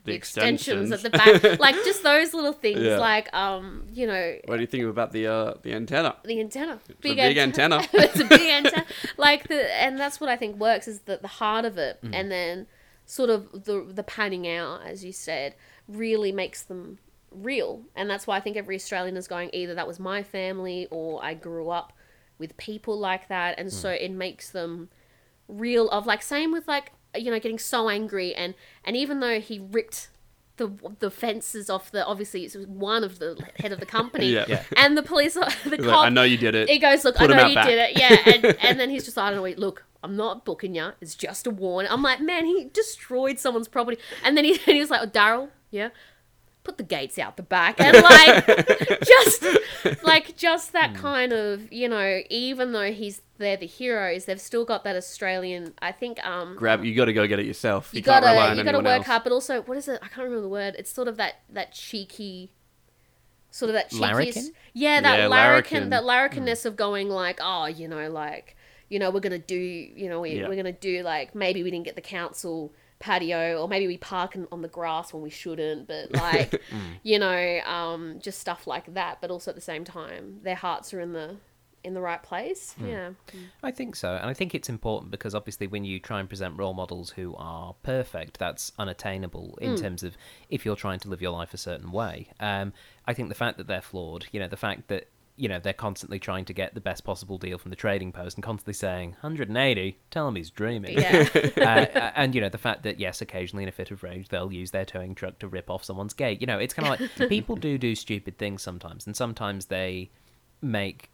the, extensions at the back, like just those little things, Yeah. like um, you know, What do you think about the uh, the antenna? the antenna, a big antenna. it's a big antenna, like the, and that's what I think works is the the heart of it, Mm. and then sort of the the panning out, as you said, really makes them real, and that's why I think every Australian is going either that was my family or I grew up with people like that, and so hmm. it makes them real. Of like same with like you know getting so angry and and even though he ripped the the fences off the obviously it's one of the head of the company Yeah. Yeah. and the police the cop like, I know you did it. he goes, look, Put I know you back." did it, yeah, and, and then he's just, I don't know, wait, look, I'm not booking you. It's just a warning. I'm like, man, he destroyed someone's property, and then he, and he was like, oh, Darryl, yeah, put the gates out the back, and like, just like just that kind of, you know, even though he's they're the heroes, they've still got that Australian. I think, um, Grab. You got to go get it yourself. You, you can't gotta rely on you gotta work else. hard, but also what is it? I can't remember the word. It's sort of that that cheeky, sort of that cheeky. Larrikin? Yeah, that Yeah, larrikin, larrikin. that larrikanness of going like, oh, you know, like you know, we're gonna do, you know, we, Yeah. we're gonna do like maybe we didn't get the council patio or maybe we park in, on the grass when we shouldn't but like Mm. you know um just stuff like that but also at the same time their hearts are in the in the right place Mm. yeah I think so, and I think it's important because obviously when you try and present role models who are perfect, that's unattainable in terms of if you're trying to live your life a certain way. Um, I think the fact that they're flawed, you know, the fact that you know they're constantly trying to get the best possible deal from the trading post and constantly saying 180, tell him he's dreaming. yeah uh, and you know the fact that yes, occasionally in a fit of rage they'll use their towing truck to rip off someone's gate. You know, it's kind of like people do do stupid things sometimes, and sometimes they make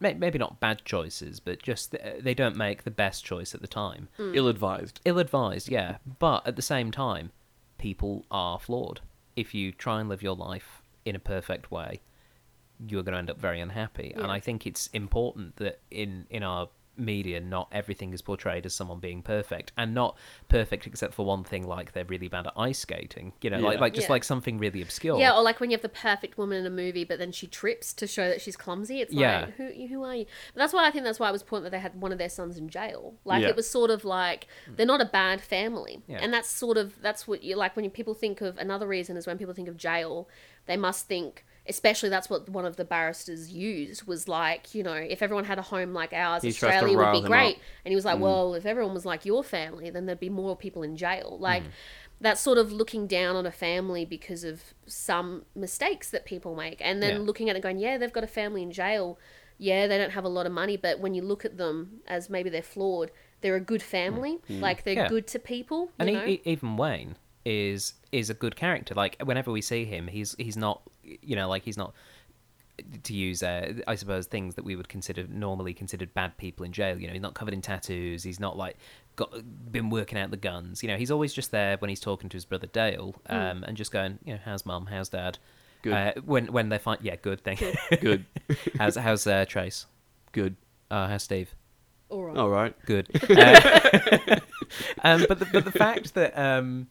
maybe not bad choices, but just uh, they don't make the best choice at the time. Ill-advised. Ill-advised, yeah, but at the same time, people are flawed. If you try and live your life in a perfect way, you're going to end up very unhappy. And I think it's important that in in our media, not everything is portrayed as someone being perfect, and not perfect except for one thing, like they're really bad at ice skating. You know, like Yeah. like just Yeah. like something really obscure. Yeah, or like when you have the perfect woman in a movie, but then she trips to show that she's clumsy. It's Yeah. like, who, who are you? But that's why I think that's why it was important that they had one of their sons in jail. Like Yeah. it was sort of like they're not a bad family, Yeah. and that's sort of that's what you like when people think of another reason is when people think of jail, they must think. Especially, that's what one of the barristers used was like, you know, if everyone had a home like ours, He Australia would be great. up. And he was like, well, if everyone was like your family, then there'd be more people in jail. Like, Mm. that sort of looking down on a family because of some mistakes that people make. And then Yeah. looking at it going, yeah, they've got a family in jail. Yeah, they don't have a lot of money, but when you look at them as maybe they're flawed, they're a good family. Like, they're Yeah. good to people. and you e- know? e- even Wayne is is a good character. Like whenever we see him, he's he's not you know like he's not to use uh, I suppose things that we would consider normally considered bad people in jail. You know, he's not covered in tattoos. He's not like got been working out the guns. You know, he's always just there when he's talking to his brother Dale, um, and just going, you know, how's mum, how's dad. Good. Uh, when when they find yeah, good thing. Good. how's how's uh, Trace? Good. Uh, how's Steve? All right. All right. good. Uh, um, but the, but the fact that um,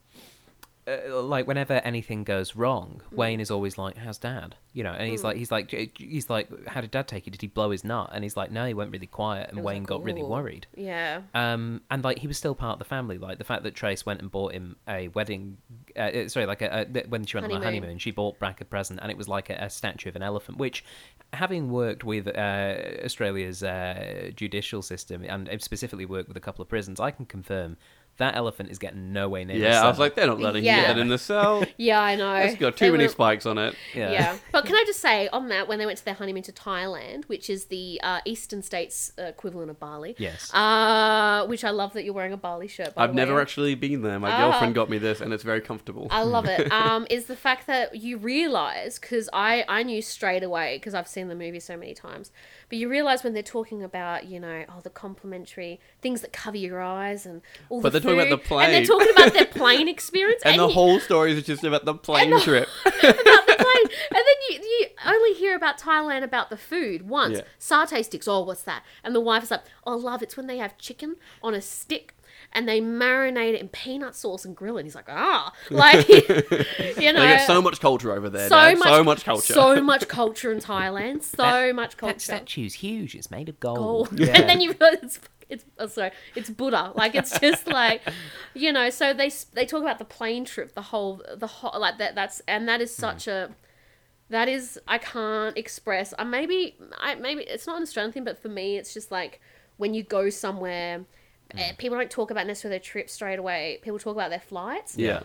uh, like whenever anything goes wrong, Wayne is always like, "How's Dad?" You know, and he's like, he's like, he's like, "How did Dad take it? Did he blow his nut?" And he's like, "No, he went really quiet." And Wayne like, got really worried. Yeah. Um, and like he was still part of the family. Like the fact that Trace went and bought him a wedding, uh, uh, sorry, like a, a, when she went on her honeymoon, she bought Brack a present, and it was like a, a statue of an elephant. Which, having worked with uh, Australia's uh, judicial system and specifically worked with a couple of prisons, I can confirm that elephant is getting nowhere near. the Yeah, I was like, they're not letting Yeah. you get that in the cell. Yeah, I know. It's got They too many were- spikes on it. yeah. Yeah. But can I just say on that, when they went to their honeymoon to Thailand, which is the uh, eastern states uh, equivalent of Bali, Yes. uh, which I love that you're wearing a Bali shirt. By I've the way. never actually been there. My Ah. girlfriend got me this, and it's very comfortable. I love it. Um, is the fact that you realize because I I knew straight away because I've seen the movie so many times, but you realize when they're talking about you know oh the complimentary things that cover your eyes and all But the they're talking about food, the and they're talking about their plane experience and the you- whole story is just about the plane the- trip. about the plane. And then you, you only hear about Thailand about the food once. Yeah. Satay sticks. Oh, what's that? And the wife is like, oh, love, it's when they have chicken on a stick and they marinate it in peanut sauce and grill it. He's like, ah, like you know, they get so much culture over there. so Dad. much, so much culture. so much culture in Thailand, so That- much That culture. statue's huge. It's made of Gold. gold. and then you realize it's it's oh, sorry, it's Buddha. Like it's just like, you know. So they they talk about the plane trip, the whole the whole like that. That's and that is Hmm. such a that is I can't express. I maybe I maybe it's not an Australian thing, but for me, it's just like when you go somewhere. Eh, People don't talk about necessarily their trip straight away. People talk about their flights yeah.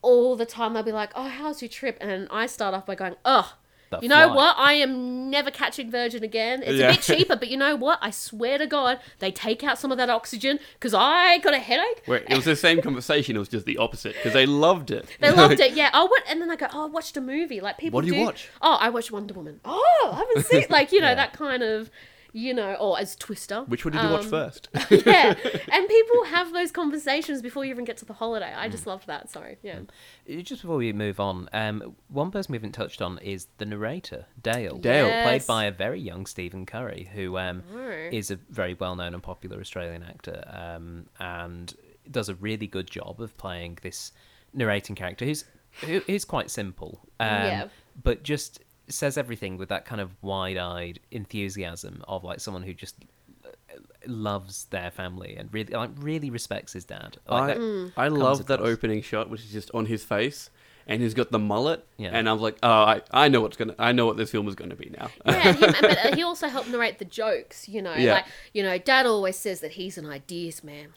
all the time they'll be like, "Oh, how's your trip?" And I start off by going, "Ugh." The you know flight. what? I am never catching Virgin again. It's Yeah. a bit cheaper, but you know what? I swear to God, they take out some of that oxygen because I got a headache. Where it was the same conversation, it was just the opposite because they loved it. They loved it, yeah. Oh, what? And then I go, oh, I watched a movie. Like people. What do you do- watch? Oh, I watched Wonder Woman. Oh, I haven't seen like you know Yeah. that kind of, you know, or as Twister. Which one did you watch Um, first? yeah, and people have those conversations before you even get to the holiday. I Mm. just loved that. Sorry, yeah. Uh, Just before we move on, um, one person we haven't touched on is the narrator, Dale. Dale. Yes. Played by a very young Stephen Curry, who um, Oh. is a very well known and popular Australian actor um, and does a really good job of playing this narrating character who's, who is quite simple. Um, Yeah. But just says everything with that kind of wide eyed enthusiasm of like someone who just uh, loves their family and really like really respects his dad. Like, I, that Mm. I comes love that opening shot, which is just on his face, and he's got the mullet. Yeah. And I was like, oh, I, I know what's gonna, I know what this film is gonna be now. Yeah, him, but he also helped narrate the jokes. You know, Yeah. like you know, Dad always says that he's an ideas man.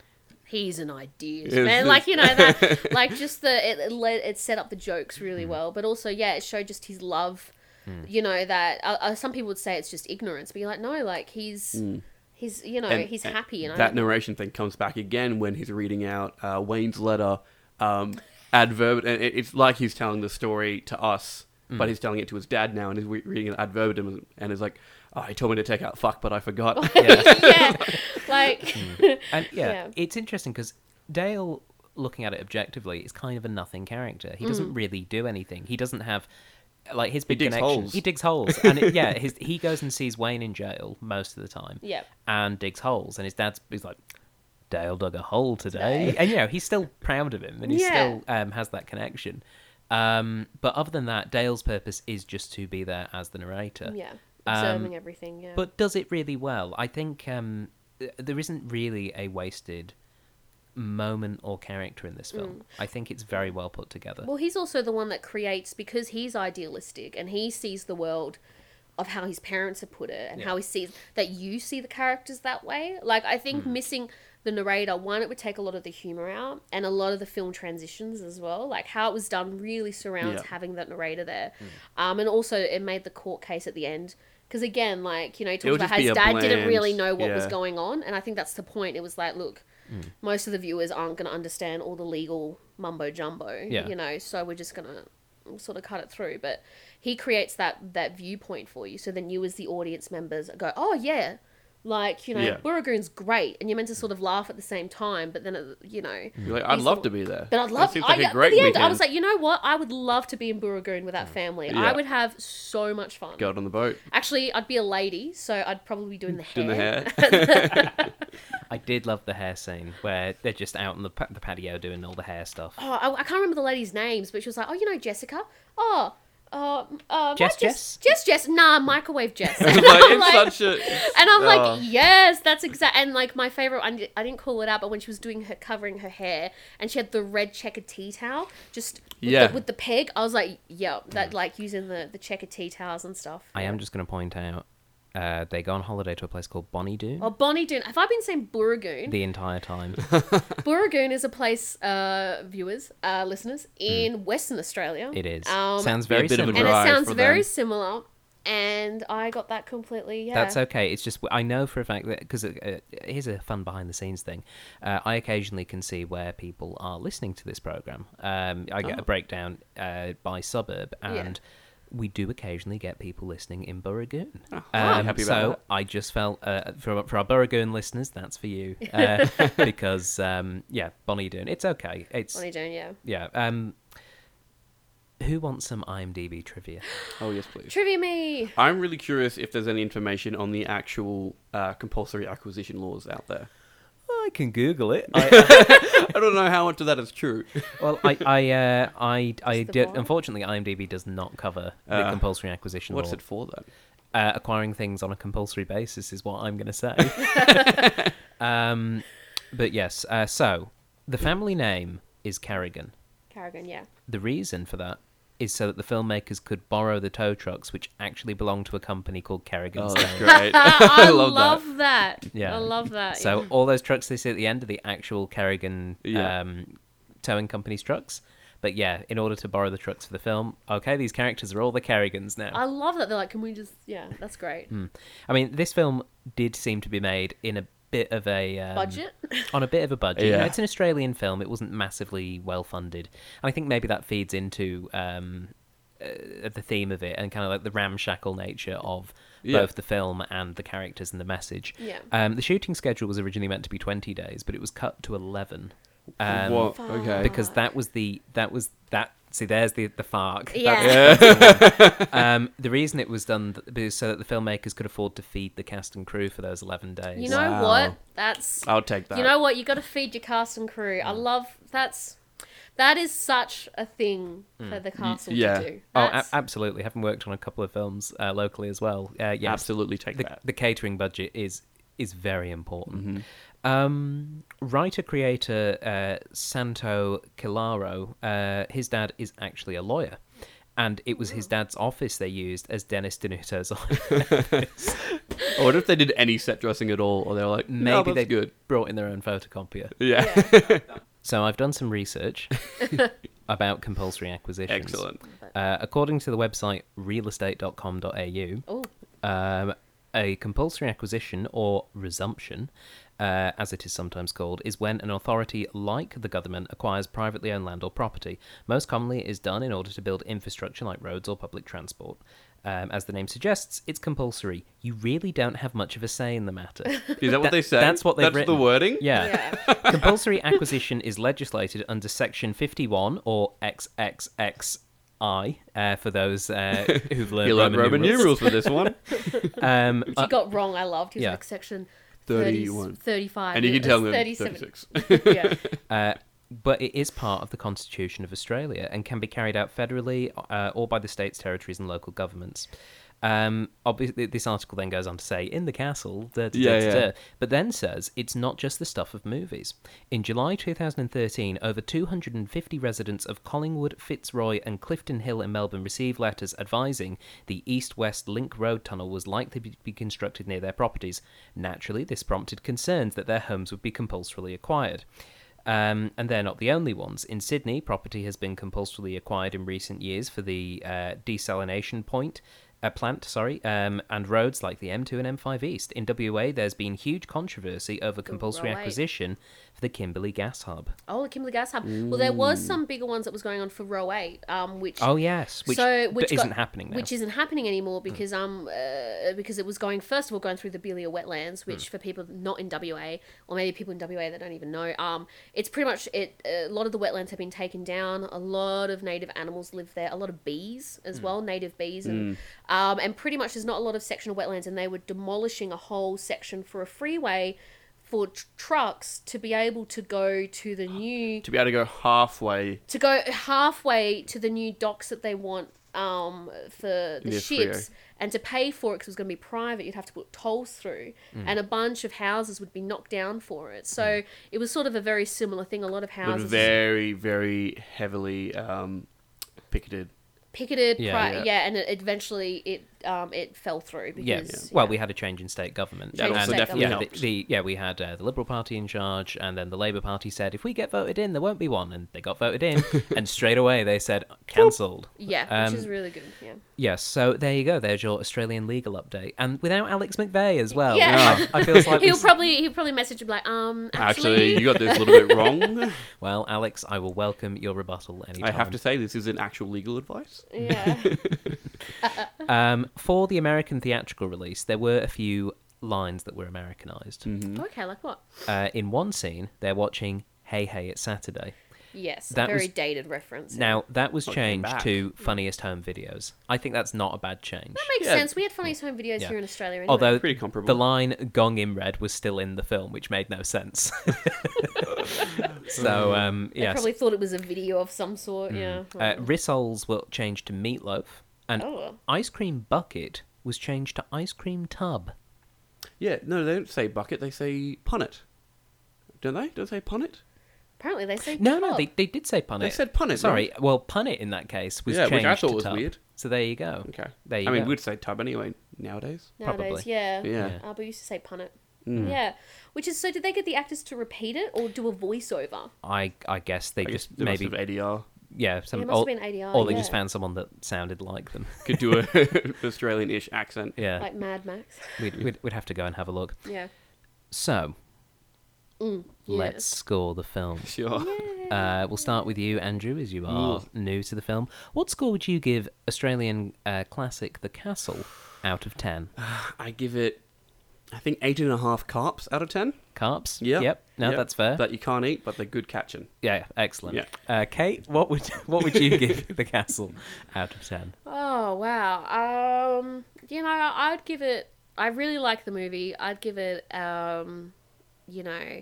He's an ideas Yes, man. yes. Like you know that, like just the it it, let, it set up the jokes really Mm. well, but also yeah, it showed just his love. You know that uh, uh, some people would say it's just ignorance, but you're like no, like he's he's you know Mm. And- he's and happy and I that don't- narration thing comes back again when he's reading out uh, Wayne's letter, um, adverb, and it- it's like he's telling the story to us, Mm. but he's telling it to his dad now, and he's re- reading it ad verbatim, and is like, oh, he told me to take out fuck, but I forgot. yeah, like And yeah, Yeah. it's interesting because Dale, looking at it objectively, is kind of a nothing character. He Mm. doesn't really do anything. He doesn't have like his big digs connection. holes. He digs holes, and it, yeah, his, he goes and sees Wayne in jail most of the time. Yeah. and digs holes, and his dad's he's like. Dale dug a hole today, and you know he's still proud of him, and he Yeah. still um, has that connection. Um, but other than that, Dale's purpose is just to be there as the narrator. yeah, Um, everything. Yeah, but does it really well. I think um, there isn't really a wasted moment or character in this film. I think it's very well put together. Mm. Well, he's also the one that creates because he's idealistic and he sees the world of how his parents have put it and how he sees that you see the characters that way. Like I think missing the narrator, one, it would take a lot of the humor out and a lot of the film transitions as well. Like how it was done really surrounds Yeah. having that narrator there. Um, and also it made the court case at the end. Because again, like you know, he talks about how his dad didn't really know what was going on, and I think that's the point. It was like, look, most of the viewers aren't going to understand all the legal mumbo jumbo, Yeah. you know, so we're just going to sort of cut it through. But he creates that that viewpoint for you, so then you as the audience members go, oh yeah, like you know, Yeah. Burragoon's great, and you're meant to sort of laugh at the same time, but then uh, you know. You're like, I'd He's love the- to be there. But I'd That love. seems I, like a at great the end, I weekend. was like, you know what? I would love to be in Burragoon with that family. Yeah. I would have so much fun. Go out on the boat, Actually, I'd be a lady, so I'd probably be doing the hair. doing the hair. I did love the hair scene where they're just out on the, pa- the patio doing all the hair stuff. Oh, I, I can't remember the lady's names, but she was like, "Oh, you know Jessica? Oh, uh, uh, Jess what, Jess, Jess, Jess, nah, microwave Jess." like, And I'm like- such a. and I'm like, Oh. yes, that's exact. And like my favorite, I, I didn't call it out, but when she was doing her covering her hair, and she had the red checkered tea towel, just with, Yeah. the, with the peg, I was like, yeah, that like using the the checkered tea towels and stuff. I am just going to point out uh, they go on holiday to a place called Bonnie Doon Oh, Bonnie Doon. Have I been saying Burragoon? the entire time. Burragoon is a place, uh, viewers, uh, listeners, in Western Australia. It is. Um, Sounds Yeah, a very bit of a similar. and it sounds very them. similar. And I got that completely. Yeah, That's okay. It's just I know for a fact that because uh, here's a fun behind the scenes thing. Uh, I occasionally can see where people are listening to this program. Um, I get Oh. a breakdown uh, by suburb, Yeah. And we do occasionally get people listening in Burragoon. Oh, Um, happy about so that. I just felt uh, for for our Burragoon listeners, that's for you uh, because um, yeah, Bonnie Doon. It's okay. It's Bonnie Doon. Yeah. yeah. Um, who wants some IMDb trivia? Oh yes, please. Trivia me. I'm really curious if there's any information on the actual uh, compulsory acquisition laws out there. I can Google it. I don't know how much of that is true. Well, I, I, uh, I, I Just the did. what? Unfortunately, IMDb does not cover the Uh, compulsory acquisition What's law. it for then? Uh, acquiring things on a compulsory basis is what I'm going to say. um, but yes, uh, so the family name is Kerrigan. Kerrigan. Yeah. The reason for that is so that the filmmakers could borrow the tow trucks, which actually belong to a company called Kerrigan's. Oh, that's great. I, I love, love that. Yeah. I love that. So yeah. all those trucks they see at the end are the actual Kerrigan Yeah. um, towing company's trucks. But yeah, in order to borrow the trucks for the film, okay, these characters are all the Kerrigans now. I love that they're like, can we just? Yeah, that's great. Hmm. I mean, this film did seem to be made in a bit of a um, Budget. on a bit of a budget. You know, it's an Australian film; it wasn't massively well funded, and I think maybe that feeds into um, uh, the theme of it and kind of like the ramshackle nature of Yeah. both the film and the characters and the message. Yeah. Um, the shooting schedule was originally meant to be twenty days, but it was cut to eleven. Um, what? Okay. Because that was the that was that. See, there's the the FARC. Yeah. Um, the reason it was done th- was so that the filmmakers could afford to feed the cast and crew for those eleven days. You know Wow. what? That's I'll take that. You know what? You got to feed your cast and crew. I love that's that is such a thing for the castle yeah. to do. Oh, a- absolutely. Having worked on a couple of films uh, locally as well, uh, yes, Absolutely take the, that. the catering budget is is very important. Mm-hmm. Um, writer creator uh, Santo Cilauro, uh, his dad is actually a lawyer. And it was his dad's office they used as Dennis Denuto's office. I wonder if they did any set dressing at all, or they're like, Maybe no, that's they good. brought in their own photocopier. Yeah. yeah. So I've done some research about compulsory acquisitions. Excellent. Uh, according to the website realestate.com.au, Oh, um, a compulsory acquisition or resumption, uh, as it is sometimes called, is when an authority like the government acquires privately owned land or property. Most commonly, it is done in order to build infrastructure like roads or public transport. Um, as the name suggests, it's compulsory. You really don't have much of a say in the matter. Is that what they say? that's what they've That's written. the wording? Yeah. yeah. Compulsory acquisition is legislated under Section 51 or XXXI uh, for those uh, who've learned You learned Roman, Roman numerals. numerals for this one. Um, Which uh, you got wrong. I loved. He was yeah. like section 30, 31. 35. and you can tell them 36. yeah. Uh, but it is part of the Constitution of Australia and can be carried out federally uh, or by the states, territories, and local governments. Um, obviously, this article then goes on to say in the castle, da, da, da, Yeah, da, yeah. but then says it's not just the stuff of movies. In July 2013, over 250 residents of Collingwood, Fitzroy, and Clifton Hill in Melbourne received letters advising the East West Link Road tunnel was likely to be constructed near their properties. Naturally, this prompted concerns that their homes would be compulsorily acquired. Um, and they're not the only ones. In Sydney, property has been compulsorily acquired in recent years for the uh, desalination point. Uh, plant, sorry, um, and roads like the M2 and M5 East. In WA, there's been huge controversy over compulsory Roe eight. acquisition for the Kimberley Gas Hub. Oh, the Kimberley Gas Hub. Well, there was some bigger ones that was going on for Roe eight, um, which Oh yes, which, so d- which isn't got- happening now. Which isn't happening anymore because um uh, because it was going first of all going through the Beeliar wetlands, which Hmm. for people not in WA or maybe people in WA that don't even know, um it's pretty much it. A lot of the wetlands have been taken down. A lot of native animals live there. A lot of bees as well, native bees, and um and pretty much there's not a lot of sectional wetlands, and they were demolishing a whole section for a freeway. For tr- trucks to be able to go to the new to be able to go halfway. to go halfway to the new docks that they want um, for the Yeah, ships and to pay for it because it was going to be private you'd have to put tolls through Mm. and a bunch of houses would be knocked down for it so it was sort of a very similar thing a lot of But houses very, very heavily um, picketed. Picketed Yeah. pri- Yeah. yeah. and it, eventually it um, it fell through yeah. because Well, we had a change in state government. That Change in and, state definitely yeah, government. the, the, yeah, we had uh, the Liberal Party in charge, and then the Labour Party said, if we get voted in, there won't be one. And they got voted in, and straight away they said, cancelled. yeah which Um, is really good yeah Yes, so there you go. There's your Australian legal update, and without Alex McVeigh as well. Yeah. I, I feel like he'll probably he'll probably message him like um actually, Actually, you got this a little bit wrong. Well, Alex, I will welcome your rebuttal anytime. I have to say, this is an actual legal advice. yeah Um, for the American theatrical release, there were a few lines that were Americanized. Mm-hmm. okay like what Uh, in one scene, they're watching "Hey Hey It's Saturday." yes That a very was- dated reference. Now that was changed to funniest home videos. I think that's not a bad change. That makes Yeah. sense. We had funniest home videos Yeah. here in Australia. Anyway. Although Pretty comparable. the line "Gong in Red" was still in the film, which made no sense. so um, they yes, probably thought it was a video of some sort. Yeah. uh, rissoles will change to meatloaf, and oh, ice cream bucket was changed to ice cream tub. Yeah, no, they don't say bucket, they say punnet. Don't they? Don't they say punnet? apparently they say No, no, they, they did say punnet. They said punnet. Sorry, well, punnet in that case was Yeah, which changed I thought to was tub. weird. So there you go. Okay. There you I mean, we'd say tub anyway nowadays. nowadays. probably. Yeah. Yeah. Yeah. Uh, but we used to say punnet. Mm. Yeah. Which is so. Did they get the actors to repeat it or do a voiceover? I I guess they I just guess they must maybe have ADR. Yeah, some it must or, have been ADR. or they yeah. just found someone that sounded like them. Could do a Australian-ish accent. Yeah, like Mad Max. we'd, we'd we'd have to go and have a look. Yeah. So Mm, let's score the film. Sure. Uh, we'll start with you, Andrew, as you are new to the film. What score would you give Australian uh, classic The Castle out of 10? I give it, I think eight and a half carps out of ten. Carps? Yeah. Yep. No, Yep. that's fair. That you can't eat, but they're good catching. Yeah, excellent. Yeah. Uh, Kate, what would what would you give The Castle out of 10? Oh wow. Um, you know, I'd give it. I really like the movie. I'd give it. Um, you know,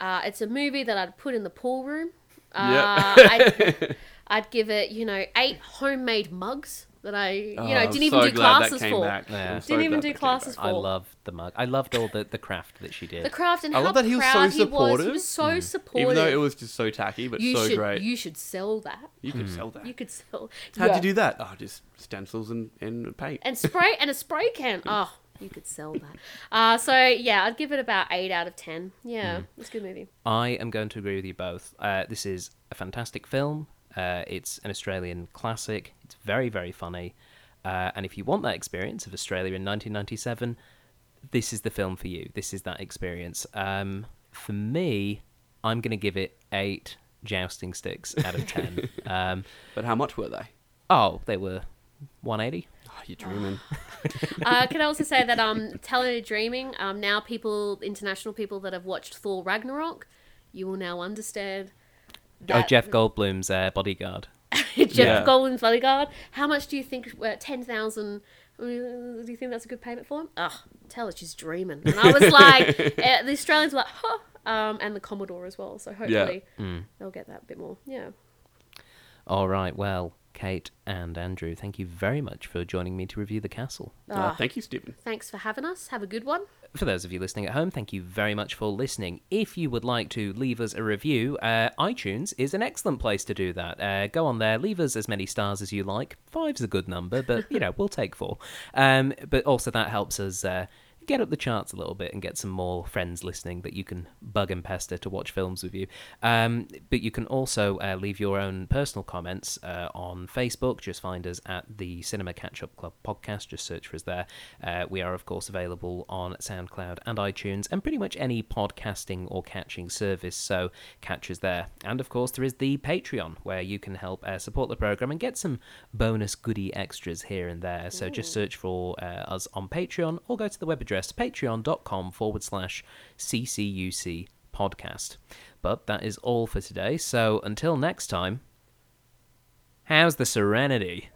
uh, it's a movie that I'd put in the pool room. Uh, Yeah. I'd, I'd give it. You know, eight homemade mugs that I. You Oh, know, I'm didn't even so do classes for. Yeah. I'm so Didn't even do classes back. I for. loved the mug. I loved all the, the craft that she did. The craft and I how love that he was so proud he was. He supportive. was so supportive. Even though it was just so tacky, but you so should great. you should sell that. You could sell that. You could sell. How'd Yeah. you do that? Oh, just stencils and, and paint. and spray and a spray can. Oh, you could sell that. Uh, so yeah, I'd give it about eight out of ten. Yeah, it's a good movie. I am going to agree with you both. Uh, this is a fantastic film. Uh, it's an Australian classic. It's very, very funny. Uh, and if you want that experience of Australia in 1997, this is the film for you. This is that experience. Um, for me, I'm going to give it eight jousting sticks out of 10. um, But how much were they? oh, they were 180. Oh, you're dreaming. Uh, can I also say that um, Talented Dreaming. Um, now people, international people that have watched Thor Ragnarok, you will now understand. Oh, That Jeff Goldblum's uh, bodyguard. Jeff Yeah. Goldblum's bodyguard. How much do you think? Uh, Ten thousand. uh, Do you think that's a good payment for him? Ugh, tell her she's dreaming. And I was like, uh, the Australians were like, huh. Um, and the Commodore as well. So hopefully they'll get that a bit more. Yeah. All right, well, Kate and Andrew, thank you very much for joining me to review The Castle. Uh, Ah, thank you, Stephen. thanks for having us. Have a good one. For those of you listening at home, thank you very much for listening. If you would like to leave us a review, uh, iTunes is an excellent place to do that. Uh, go on there, leave us as many stars as you like. Five's a good number, but you know we'll take four. Um, but also that helps us uh, get up the charts a little bit and get some more friends listening that you can bug and pester to watch films with you. Um, but you can also uh, leave your own personal comments uh, on Facebook. Just find us at the Cinema Catch Up Club podcast. Just search for us there. Uh, we are, of course, available on SoundCloud and iTunes and pretty much any podcasting or catching service. So catch us there. And of course, there is the Patreon where you can help uh, support the program and get some bonus goodie extras here and there. So just search for uh, us on Patreon or go to the web address patreon.com forward slash CCUC podcast. But that is all for today. So until next time, how's the serenity?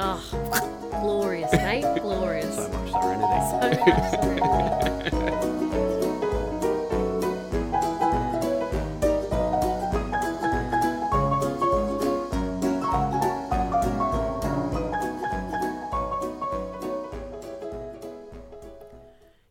Oh, glorious, mate. Glorious. So much serenity. So much serenity.